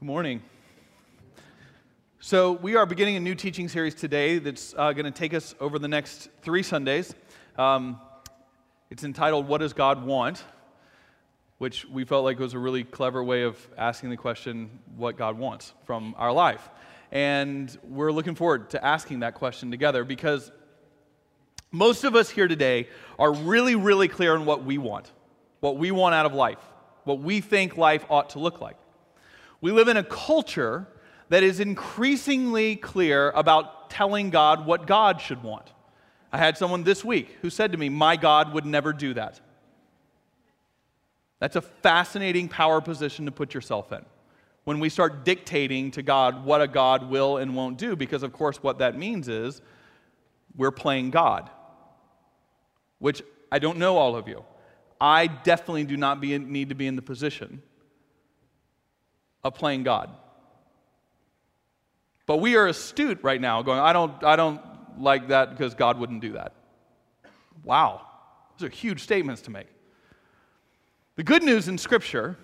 Good morning. So, we are beginning a new teaching series today that's uh, going to take us over the next three Sundays. Um, it's entitled, What Does God Want? Which we felt like was a really clever way of asking the question, What God wants from our life. And we're looking forward to asking that question together because most of us here today are really, really clear on what we want, what we want out of life, what we think life ought to look like. We live in a culture that is increasingly clear about telling God what God should want. I had someone this week who said to me, My God would never do that. That's a fascinating power position to put yourself in. When we start dictating to God what a God will and won't do, because of course, what that means is we're playing God, which I don't know all of you. I definitely do not be, need to be in the position of playing God. But we are astute right now, going, I don't, I don't like that because God wouldn't do that. Wow. Those are huge statements to make. The good news in Scripture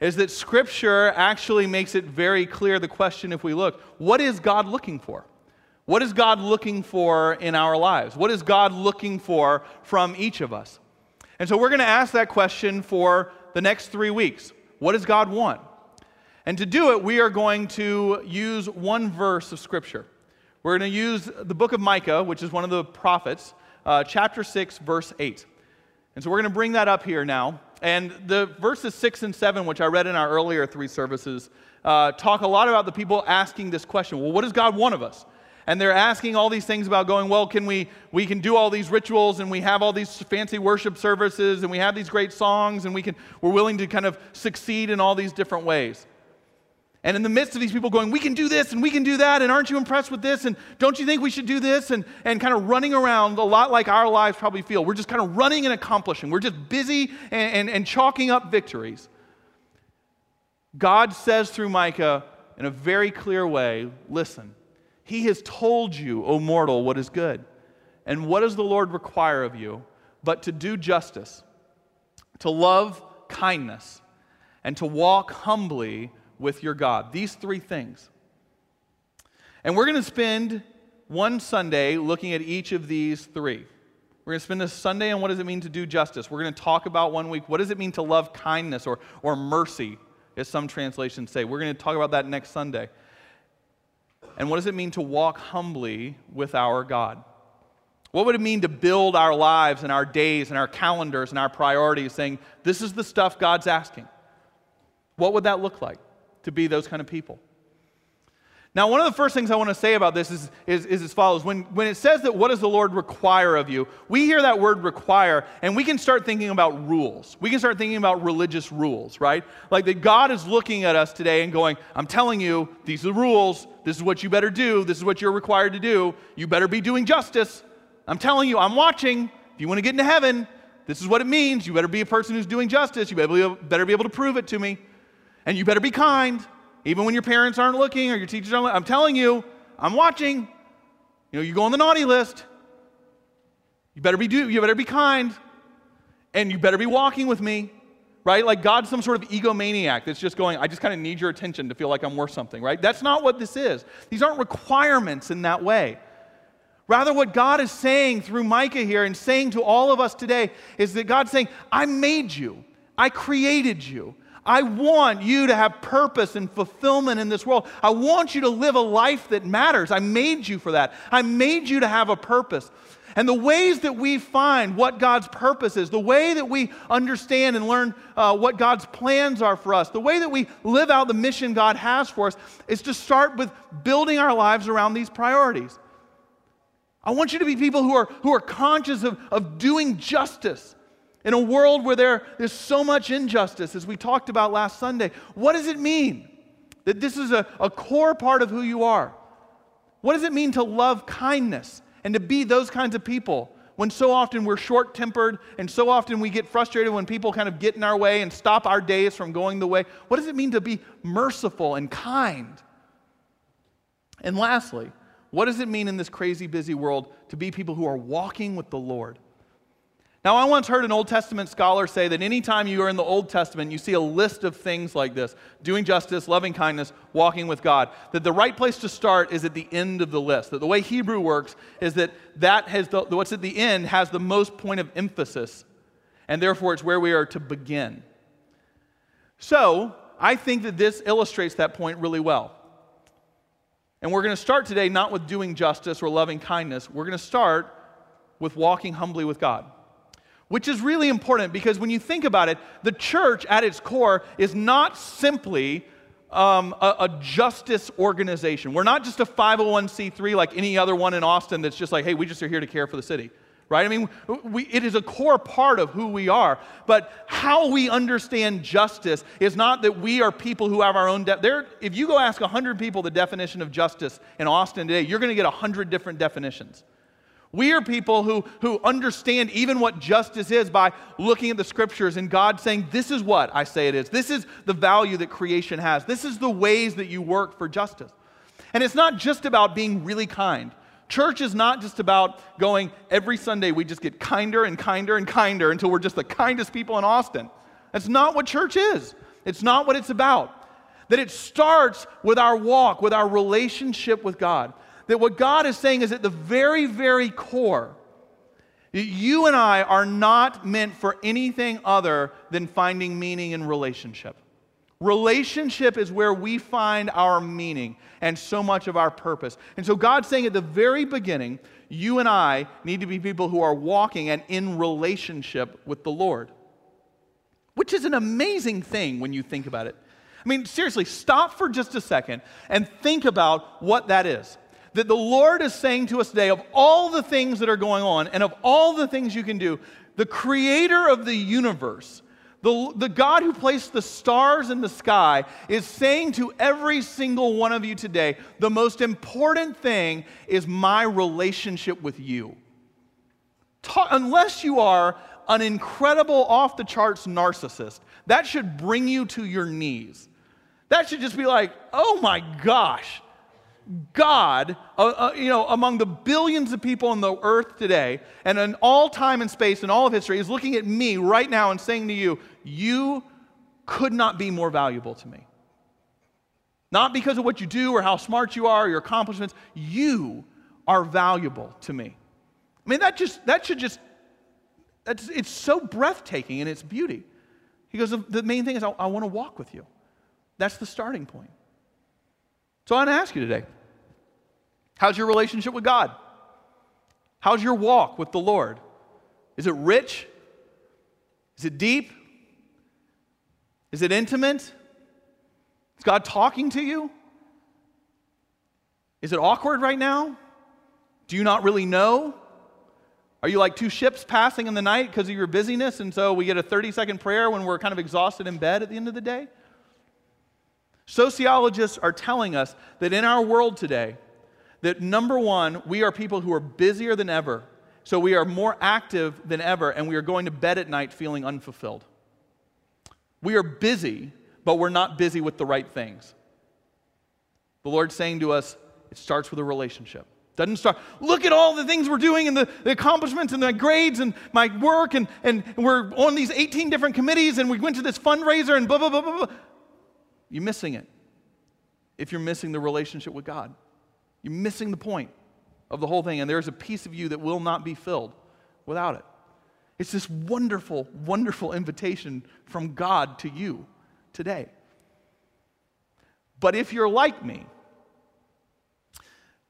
is that Scripture actually makes it very clear the question if we look what is God looking for? What is God looking for in our lives? What is God looking for from each of us? And so we're going to ask that question for the next three weeks. What does God want? And to do it, we are going to use one verse of Scripture. We're going to use the book of Micah, which is one of the prophets, uh, chapter 6, verse 8. And so we're going to bring that up here now. And the verses 6 and 7, which I read in our earlier three services, uh, talk a lot about the people asking this question well, what does God want of us? and they're asking all these things about going well can we we can do all these rituals and we have all these fancy worship services and we have these great songs and we can we're willing to kind of succeed in all these different ways and in the midst of these people going, we can do this and we can do that, and aren't you impressed with this? And don't you think we should do this? And, and kind of running around a lot like our lives probably feel. We're just kind of running and accomplishing. We're just busy and, and, and chalking up victories. God says through Micah in a very clear way listen, He has told you, O mortal, what is good. And what does the Lord require of you? But to do justice, to love kindness, and to walk humbly with your God. These three things. And we're going to spend one Sunday looking at each of these three. We're going to spend a Sunday on what does it mean to do justice. We're going to talk about one week what does it mean to love kindness or, or mercy, as some translations say. We're going to talk about that next Sunday. And what does it mean to walk humbly with our God? What would it mean to build our lives and our days and our calendars and our priorities, saying, This is the stuff God's asking? What would that look like? To be those kind of people. Now, one of the first things I want to say about this is, is, is, as follows. When, when it says that what does the Lord require of you, we hear that word require, and we can start thinking about rules. We can start thinking about religious rules, right? Like that God is looking at us today and going, I'm telling you, these are the rules. This is what you better do. This is what you're required to do. You better be doing justice. I'm telling you, I'm watching. If you want to get into heaven, this is what it means. You better be a person who's doing justice. You better be, better be able to prove it to me. And you better be kind, even when your parents aren't looking or your teachers aren't looking. I'm telling you, I'm watching. You know, you go on the naughty list. You better be do, you better be kind. And you better be walking with me. Right? Like God's some sort of egomaniac that's just going, I just kind of need your attention to feel like I'm worth something, right? That's not what this is. These aren't requirements in that way. Rather, what God is saying through Micah here and saying to all of us today is that God's saying, I made you, I created you, I want you to have purpose and fulfillment in this world. I want you to live a life that matters. I made you for that. I made you to have a purpose. And the ways that we find what God's purpose is, the way that we understand and learn uh, what God's plans are for us, the way that we live out the mission God has for us, is to start with building our lives around these priorities. I want you to be people who are, who are conscious of, of doing justice in a world where there is so much injustice, as we talked about last Sunday, what does it mean that this is a, a core part of who you are? What does it mean to love kindness and to be those kinds of people when so often we're short tempered and so often we get frustrated when people kind of get in our way and stop our days from going the way? What does it mean to be merciful and kind? And lastly, what does it mean in this crazy busy world to be people who are walking with the Lord? Now, I once heard an Old Testament scholar say that anytime you are in the Old Testament, you see a list of things like this doing justice, loving kindness, walking with God, that the right place to start is at the end of the list. That the way Hebrew works is that, that has the, what's at the end has the most point of emphasis, and therefore it's where we are to begin. So, I think that this illustrates that point really well. And we're going to start today not with doing justice or loving kindness, we're going to start with walking humbly with God which is really important because when you think about it, the church at its core is not simply um, a, a, justice organization. We're not just a 501c3 like any other one in Austin that's just like, hey, we just are here to care for the city. Right? I mean, we, it is a core part of who we are. But how we understand justice is not that we are people who have our own. De- there, if you go ask 100 people the definition of justice in Austin today, you're going to get 100 different definitions. We are people who, who understand even what justice is by looking at the scriptures and God saying, This is what I say it is. This is the value that creation has. This is the ways that you work for justice. And it's not just about being really kind. Church is not just about going every Sunday, we just get kinder and kinder and kinder until we're just the kindest people in Austin. That's not what church is. It's not what it's about. That it starts with our walk, with our relationship with God that what God is saying is at the very, very core, you and I are not meant for anything other than finding meaning in relationship. Relationship is where we find our meaning and so much of our purpose. And so God's saying at the very beginning, you and I need to be people who are walking and in relationship with the Lord, which is an amazing thing when you think about it. I mean, seriously, stop for just a second and think about what that is that the Lord is saying to us today of all the things that are going on and of all the things you can do, the creator of the universe, the, the God who placed the stars in the sky, is saying to every single one of you today the most important thing is my relationship with you. Ta- unless you are an incredible, off the charts narcissist, that should bring you to your knees. That should just be like, oh my gosh, God, uh, uh, you know, among the billions of people on the earth today, and in all time and space and all of history, is looking at me right now and saying to you, You could not be more valuable to me. Not because of what you do or how smart you are or your accomplishments, you are valuable to me. I mean, that just that should just that's it's so breathtaking in its beauty. He goes, the main thing is I, I want to walk with you. That's the starting point. So I want to ask you today how's your relationship with God? How's your walk with the Lord? Is it rich? Is it deep? Is it intimate? Is God talking to you? Is it awkward right now? Do you not really know? Are you like two ships passing in the night because of your busyness, and so we get a 30 second prayer when we're kind of exhausted in bed at the end of the day? Sociologists are telling us that in our world today, that number one, we are people who are busier than ever. So we are more active than ever, and we are going to bed at night feeling unfulfilled. We are busy, but we're not busy with the right things. The Lord's saying to us, it starts with a relationship. Doesn't start, look at all the things we're doing and the, the accomplishments and the grades and my work, and, and we're on these 18 different committees, and we went to this fundraiser and blah, blah, blah, blah, blah. You're missing it if you're missing the relationship with God. You're missing the point of the whole thing, and there's a piece of you that will not be filled without it. It's this wonderful, wonderful invitation from God to you today. But if you're like me,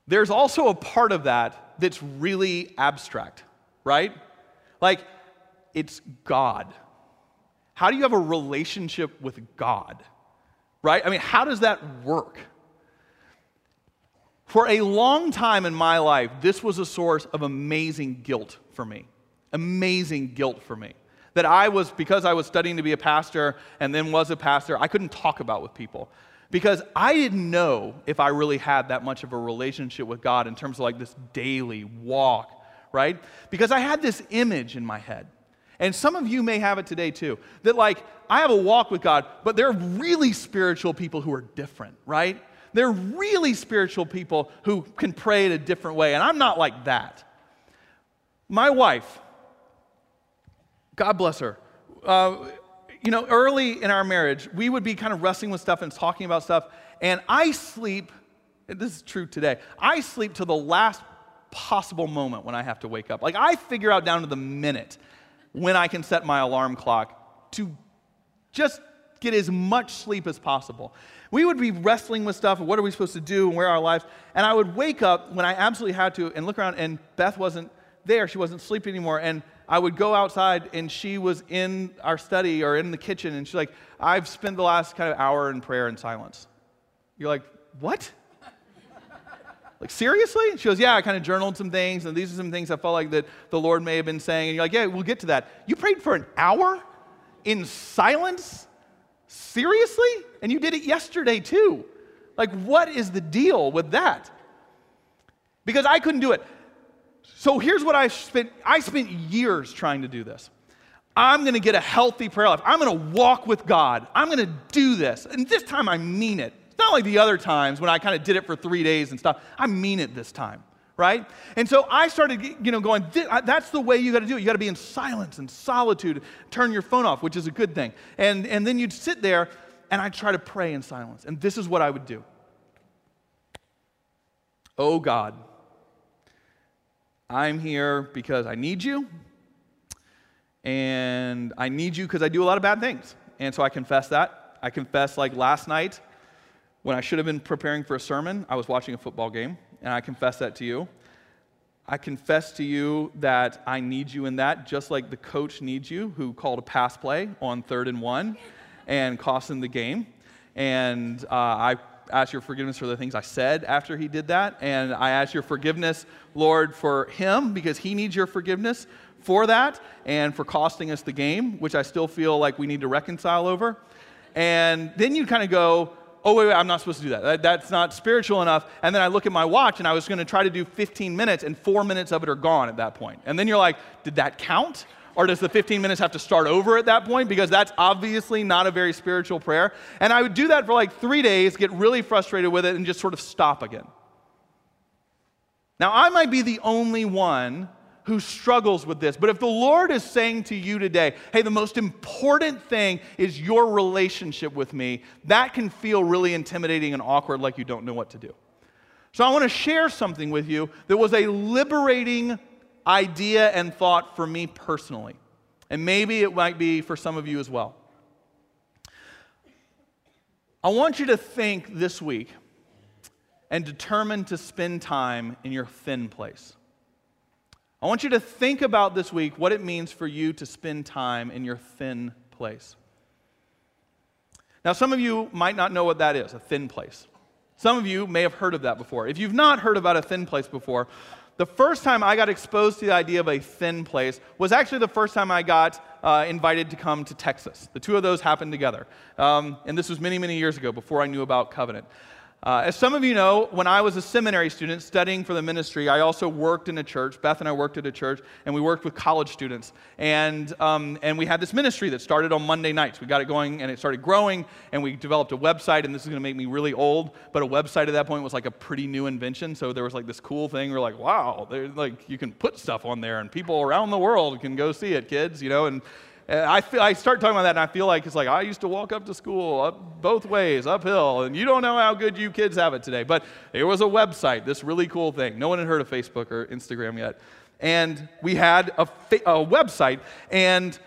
there's also a part of that that's really abstract, right? Like, it's God. How do you have a relationship with God? right? I mean, how does that work? For a long time in my life, this was a source of amazing guilt for me. Amazing guilt for me. That I was, because I was studying to be a pastor and then was a pastor, I couldn't talk about with people. Because I didn't know if I really had that much of a relationship with God in terms of like this daily walk, right? Because I had this image in my head and some of you may have it today too, that like, I have a walk with God, but there are really spiritual people who are different, right? They're really spiritual people who can pray in a different way, and I'm not like that. My wife, God bless her. Uh, you know, early in our marriage, we would be kind of wrestling with stuff and talking about stuff, and I sleep, this is true today, I sleep to the last possible moment when I have to wake up. Like, I figure out down to the minute when I can set my alarm clock to just get as much sleep as possible. We would be wrestling with stuff and what are we supposed to do and where are our lives. And I would wake up when I absolutely had to and look around, and Beth wasn't there. She wasn't sleeping anymore. And I would go outside, and she was in our study or in the kitchen, and she's like, I've spent the last kind of hour in prayer and silence. You're like, what? like, seriously? She goes, yeah, I kind of journaled some things, and these are some things I felt like that the Lord may have been saying. And you're like, yeah, we'll get to that. You prayed for an hour in silence? Seriously? And you did it yesterday too. Like, what is the deal with that? Because I couldn't do it. So here's what I spent I spent years trying to do this. I'm going to get a healthy prayer life. I'm going to walk with God. I'm going to do this. And this time I mean it. It's not like the other times when I kind of did it for 3 days and stuff. I mean it this time right? And so I started, you know, going, that's the way you got to do it. You got to be in silence and solitude, turn your phone off, which is a good thing. And, and then you'd sit there and I'd try to pray in silence. And this is what I would do Oh God, I'm here because I need you. And I need you because I do a lot of bad things. And so I confess that. I confess, like last night, when I should have been preparing for a sermon, I was watching a football game and I confess that to you. I confess to you that I need you in that, just like the coach needs you, who called a pass play on third and one and cost him the game. And uh, I ask your forgiveness for the things I said after he did that. And I ask your forgiveness, Lord, for him, because he needs your forgiveness for that and for costing us the game, which I still feel like we need to reconcile over. And then you kind of go, oh, wait, wait, I'm not supposed to do that. that. That's not spiritual enough. And then I look at my watch and I was going to try to do 15 minutes, and four minutes of it are gone at that point. And then you're like, did that count? Or does the 15 minutes have to start over at that point? Because that's obviously not a very spiritual prayer. And I would do that for like three days, get really frustrated with it, and just sort of stop again. Now, I might be the only one who struggles with this. But if the Lord is saying to you today, hey, the most important thing is your relationship with me, that can feel really intimidating and awkward, like you don't know what to do. So I want to share something with you that was a liberating idea and thought for me personally. And maybe it might be for some of you as well. I want you to think this week and determine to spend time in your thin place. I want you to think about this week what it means for you to spend time in your thin place. Now, some of you might not know what that is, a thin place. Some of you may have heard of that before. If you've not heard about a thin place before, the first time I got exposed to the idea of a thin place was actually the first time I got uh, invited to come to Texas. The two of those happened together. Um, and this was many, many years ago before I knew about Covenant. Uh, as some of you know, when I was a seminary student studying for the ministry, I also worked in a church. Beth and I worked at a church, and we worked with college students. And, um, and we had this ministry that started on Monday nights. We got it going, and it started growing, and we developed a website. And this is going to make me really old, but a website at that point was like a pretty new invention. So there was like this cool thing. We're like, wow, like you can put stuff on there, and people around the world can go see it, kids, you know. And I, feel, I start talking about that and I feel like it's like I used to walk up to school up both ways, uphill, and you don't know how good you kids have it today. But there was a website, this really cool thing. No one had heard of Facebook or Instagram yet. And we had a, a website and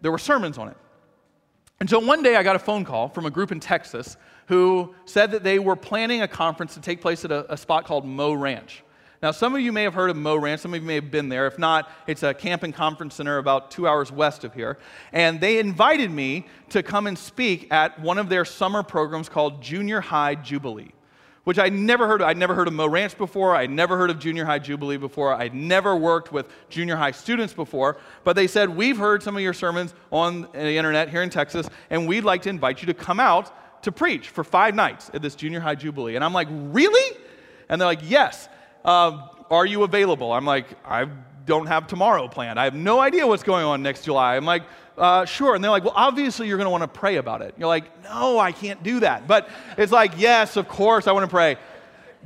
there were sermons on it. And so one day I got a phone call from a group in Texas who said that they were planning a conference to take place at a, a spot called Mo Ranch. Now, some of you may have heard of Mo Ranch. Some of you may have been there. If not, it's a camp and conference center about two hours west of here. And they invited me to come and speak at one of their summer programs called Junior High Jubilee, which I never heard of. I'd never heard of Mo Ranch before. I'd never heard of Junior High Jubilee before. I'd never worked with junior high students before. But they said, We've heard some of your sermons on the internet here in Texas, and we'd like to invite you to come out to preach for five nights at this Junior High Jubilee. And I'm like, Really? And they're like, Yes uh, Are you available? I'm like, I don't have tomorrow planned. I have no idea what's going on next July. I'm like, uh, sure. And they're like, well, obviously you're going to want to pray about it. You're like, no, I can't do that. But it's like, yes, of course I want to pray.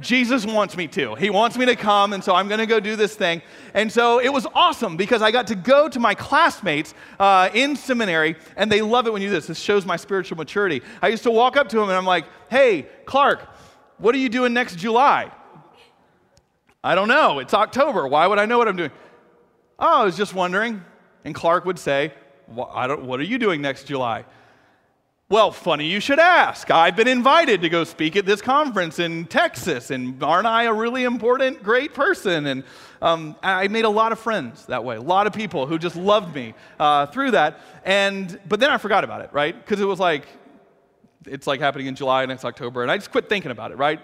Jesus wants me to. He wants me to come, and so I'm going to go do this thing. And so it was awesome because I got to go to my classmates uh, in seminary, and they love it when you do this. This shows my spiritual maturity. I used to walk up to them, and I'm like, hey, Clark, what are you doing next July? I don't know. It's October. Why would I know what I'm doing? Oh, I was just wondering. And Clark would say, well, I don't, What are you doing next July? Well, funny you should ask. I've been invited to go speak at this conference in Texas, and aren't I a really important, great person? And um, I made a lot of friends that way, a lot of people who just loved me uh, through that. And but then I forgot about it, right? Because it was like it's like happening in July and it's October, and I just quit thinking about it, right?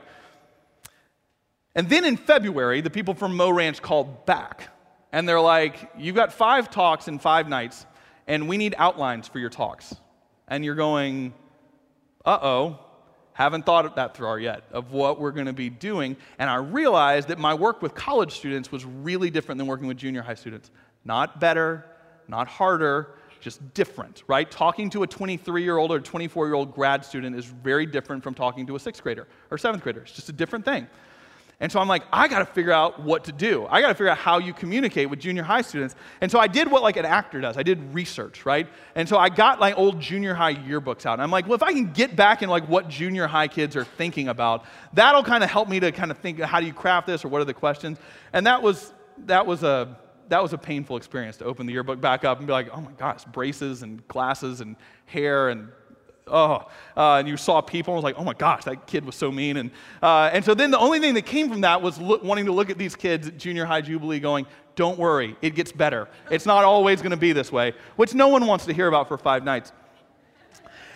And then in February, the people from Mo Ranch called back, and they're like, "You've got five talks in five nights, and we need outlines for your talks." and you're going, uh oh, haven't thought that through yet of what we're going to be doing. And I realized that my work with college students was really different than working with junior high students. Not better, not harder, just different, right? Talking to a 23 year old or 24 year old grad student is very different from talking to a sixth grader or seventh grader. It's just a different thing. And so I'm like, I got to figure out what to do. I got to figure out how you communicate with junior high students. And so I did what like an actor does. I did research, right? And so I got like old junior high yearbooks out. And I'm like, well, if I can get back in like what junior high kids are thinking about, that'll kind of help me to kind of think how do you craft this or what are the questions? And that was that was a that was a painful experience to open the yearbook back up and be like, oh my gosh, braces and glasses and hair and oh, uh, and you saw people and was like, oh my gosh, that kid was so mean. And, uh, and so then the only thing that came from that was look, wanting to look at these kids at junior high jubilee going, don't worry, it gets better. It's not always going to be this way, which no one wants to hear about for five nights.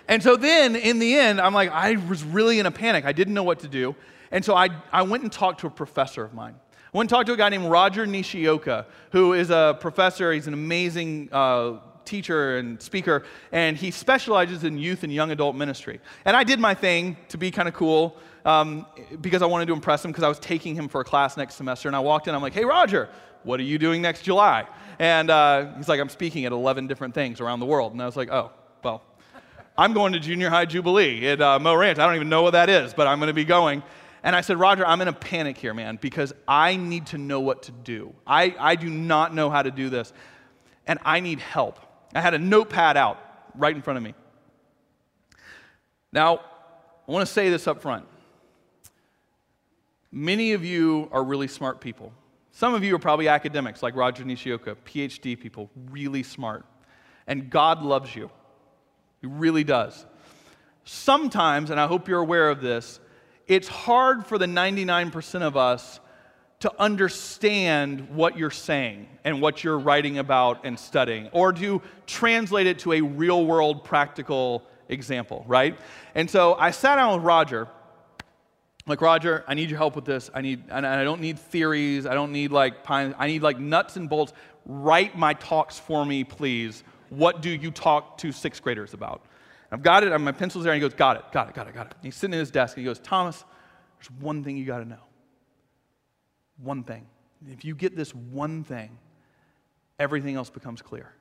And so then in the end, I'm like, I was really in a panic. I didn't know what to do. And so I, I went and talked to a professor of mine. I went and talked to a guy named Roger Nishioka, who is a professor. He's an amazing uh, teacher and speaker, and he specializes in youth and young adult ministry. And I did my thing to be kind of cool um, because I wanted to impress him because I was taking him for a class next semester. And I walked in, I'm like, hey, Roger, what are you doing next July? And uh, he's like, I'm speaking at 11 different things around the world. And I was like, oh, well, I'm going to junior high jubilee at uh, Mo Ranch. I don't even know what that is, but I'm going to be going. And I said, Roger, I'm in a panic here, man, because I need to know what to do. I, I do not know how to do this, and I need help. I had a notepad out right in front of me. Now, I want to say this up front. Many of you are really smart people. Some of you are probably academics like Roger Nishioka, PhD people, really smart. And God loves you. He really does. Sometimes, and I hope you're aware of this, it's hard for the 99% of us to understand what you're saying and what you're writing about and studying, or to translate it to a real world practical example, right? And so I sat down with Roger. Like, Roger, I need your help with this. I need, and I don't need theories. I don't need like pine. I need like nuts and bolts. Write my talks for me, please. What do you talk to sixth graders about? I've got it. My pencil's there. And he goes, Got it, got it, got it, got it. And he's sitting at his desk and he goes, Thomas, there's one thing you got to know. One thing. If you get this one thing, everything else becomes clear.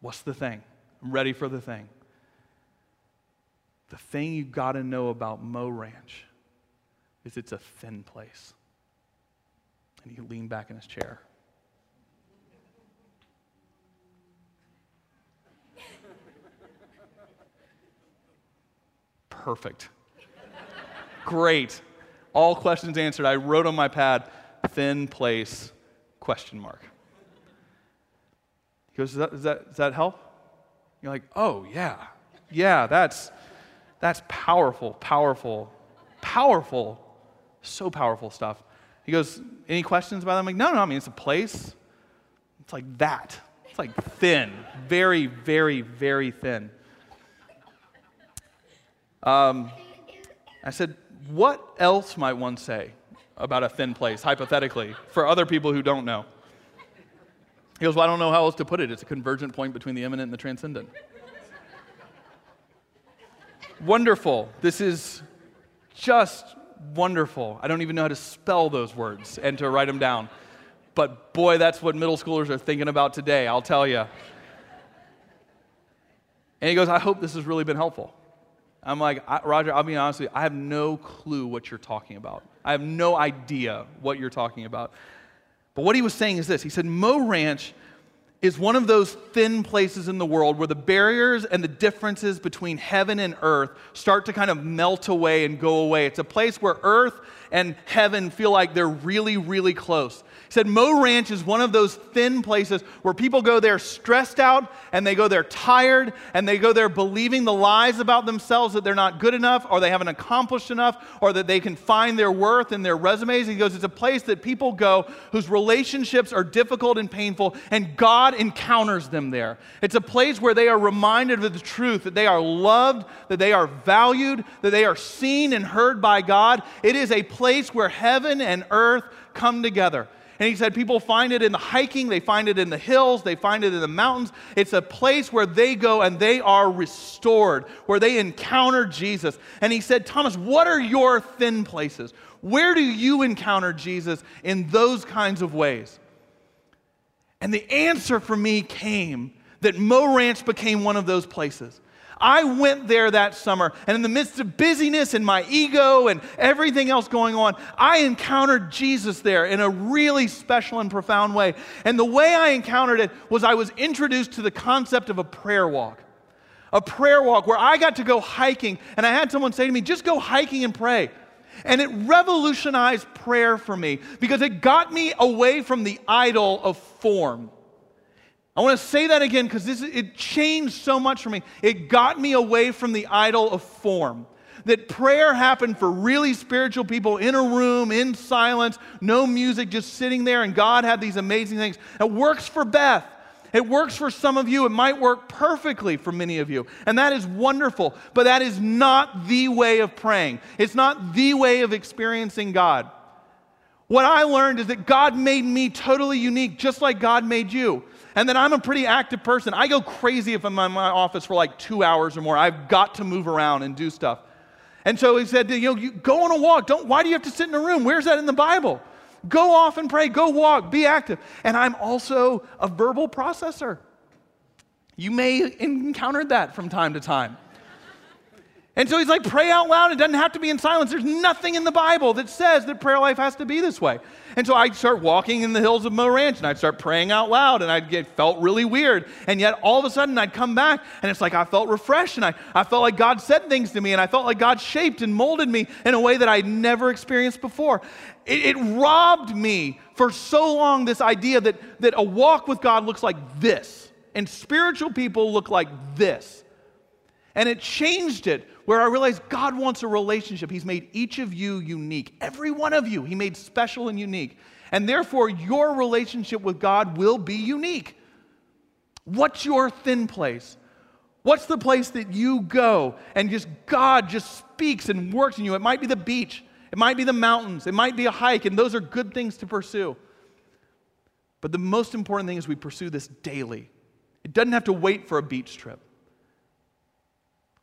What's the thing? I'm ready for the thing. The thing you got to know about Mo Ranch is it's a thin place. And he leaned back in his chair. Perfect. Great. All questions answered. I wrote on my pad, thin place, question mark. He goes, does that, does that, does that help? You're like, oh, yeah. Yeah, that's, that's powerful, powerful, powerful, so powerful stuff. He goes, any questions about that? I'm like, no, no, I mean, it's a place. It's like that. It's like thin, very, very, very thin. Um, I said, what else might one say about a thin place, hypothetically, for other people who don't know? He goes, Well, I don't know how else to put it. It's a convergent point between the immanent and the transcendent. wonderful. This is just wonderful. I don't even know how to spell those words and to write them down. But boy, that's what middle schoolers are thinking about today, I'll tell you. And he goes, I hope this has really been helpful. I'm like, Roger, I'll be honest with you, I have no clue what you're talking about. I have no idea what you're talking about. But what he was saying is this He said, Mo Ranch is one of those thin places in the world where the barriers and the differences between heaven and earth start to kind of melt away and go away. It's a place where earth and heaven feel like they're really, really close He said Mo Ranch is one of those thin places where people go there stressed out and they go there tired and they go there believing the lies about themselves that they're not good enough or they haven't accomplished enough or that they can find their worth in their resumes. He goes, It's a place that people go whose relationships are difficult and painful and God encounters them there. It's a place where they are reminded of the truth that they are loved, that they are valued, that they are seen and heard by God. It is a place where heaven and earth come together. And he said people find it in the hiking, they find it in the hills, they find it in the mountains. It's a place where they go and they are restored, where they encounter Jesus. And he said, Thomas, what are your thin places? Where do you encounter Jesus in those kinds of ways? And the answer for me came that Mo Ranch became one of those places. I went there that summer, and in the midst of busyness and my ego and everything else going on, I encountered Jesus there in a really special and profound way. And the way I encountered it was I was introduced to the concept of a prayer walk. A prayer walk where I got to go hiking, and I had someone say to me, just go hiking and pray. And it revolutionized prayer for me because it got me away from the idol of form. I want to say that again because it changed so much for me. It got me away from the idol of form. That prayer happened for really spiritual people in a room, in silence, no music, just sitting there, and God had these amazing things. It works for Beth. It works for some of you. It might work perfectly for many of you. And that is wonderful. But that is not the way of praying, it's not the way of experiencing God. What I learned is that God made me totally unique, just like God made you and then I'm a pretty active person. I go crazy if I'm in my office for like two hours or more. I've got to move around and do stuff. And so he said, you know, you go on a walk. Don't, why do you have to sit in a room? Where's that in the Bible? Go off and pray. Go walk. Be active. And I'm also a verbal processor. You may encounter that from time to time. And so he's like, pray out loud. It doesn't have to be in silence. There's nothing in the Bible that says that prayer life has to be this way. And so I'd start walking in the hills of Mo Ranch and I'd start praying out loud and I'd get felt really weird. And yet all of a sudden I'd come back and it's like I felt refreshed and I, I felt like God said things to me and I felt like God shaped and molded me in a way that I'd never experienced before. It, it robbed me for so long this idea that, that a walk with God looks like this and spiritual people look like this. And it changed it where I realized God wants a relationship. He's made each of you unique, every one of you, He made special and unique. And therefore, your relationship with God will be unique. What's your thin place? What's the place that you go and just God just speaks and works in you? It might be the beach, it might be the mountains, it might be a hike, and those are good things to pursue. But the most important thing is we pursue this daily. It doesn't have to wait for a beach trip.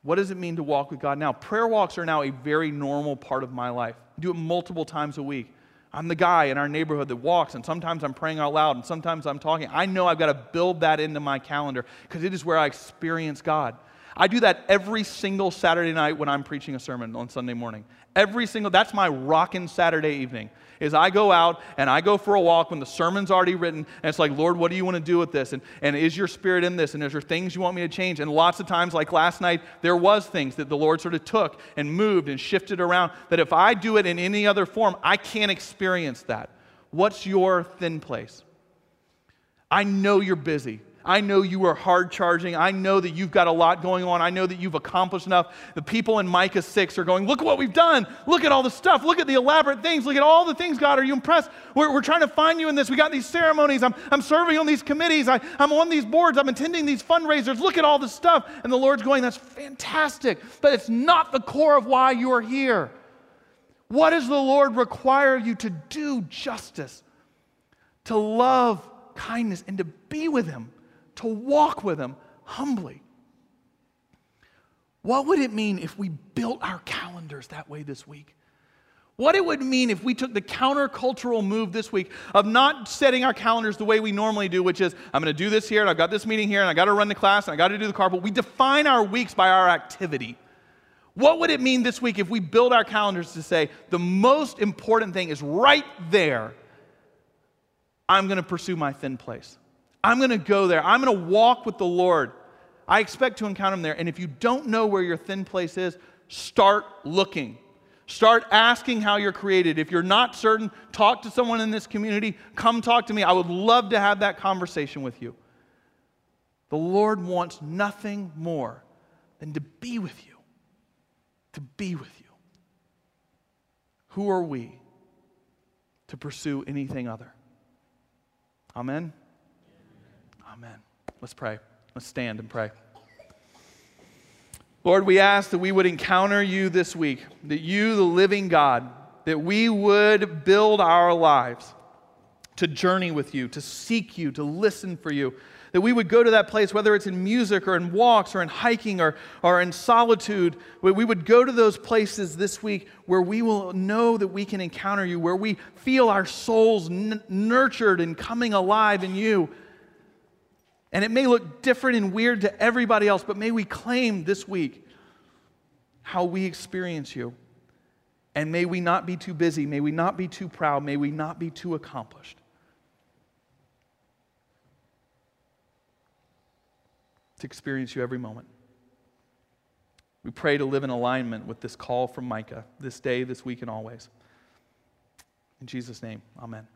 What does it mean to walk with God now? Prayer walks are now a very normal part of my life. I do it multiple times a week. I'm the guy in our neighborhood that walks, and sometimes I'm praying out loud, and sometimes I'm talking. I know I've got to build that into my calendar because it is where I experience God. I do that every single Saturday night when I'm preaching a sermon on Sunday morning. Every single, that's my rockin' Saturday evening is I go out and I go for a walk when the sermon's already written, and it's like, Lord, what do you want to do with this? And, and is your spirit in this? And is there things you want me to change? And lots of times, like last night, there was things that the Lord sort of took and moved and shifted around that if I do it in any other form, I can't experience that. What's your thin place? I know you're busy. I know you are hard charging. I know that you've got a lot going on. I know that you've accomplished enough. The people in Micah 6 are going, Look at what we've done. Look at all the stuff. Look at the elaborate things. Look at all the things, God. Are you impressed? We're, we're trying to find you in this. We got these ceremonies. I'm, I'm serving on these committees. I, I'm on these boards. I'm attending these fundraisers. Look at all this stuff. And the Lord's going, That's fantastic. But it's not the core of why you are here. What does the Lord require you to do justice, to love kindness, and to be with Him? To walk with Him humbly. What would it mean if we built our calendars that way this week? What it would mean if we took the countercultural move this week of not setting our calendars the way we normally do, which is I'm going to do this here, and I've got this meeting here, and I got to run the class, and I got to do the carpool. We define our weeks by our activity. What would it mean this week if we build our calendars to say the most important thing is right there? I'm going to pursue my thin place. I'm going to go there. I'm going to walk with the Lord. I expect to encounter him there. And if you don't know where your thin place is, start looking. Start asking how you're created. If you're not certain, talk to someone in this community. Come talk to me. I would love to have that conversation with you. The Lord wants nothing more than to be with you. To be with you. Who are we to pursue anything other? Amen. Amen. Let's pray. Let's stand and pray. Lord, we ask that we would encounter you this week, that you, the living God, that we would build our lives to journey with you, to seek you, to listen for you. That we would go to that place, whether it's in music or in walks or in hiking or, or in solitude, where we would go to those places this week where we will know that we can encounter you, where we feel our souls n- nurtured and coming alive in you, and it may look different and weird to everybody else, but may we claim this week how we experience you. And may we not be too busy. May we not be too proud. May we not be too accomplished. To experience you every moment. We pray to live in alignment with this call from Micah this day, this week, and always. In Jesus' name, amen.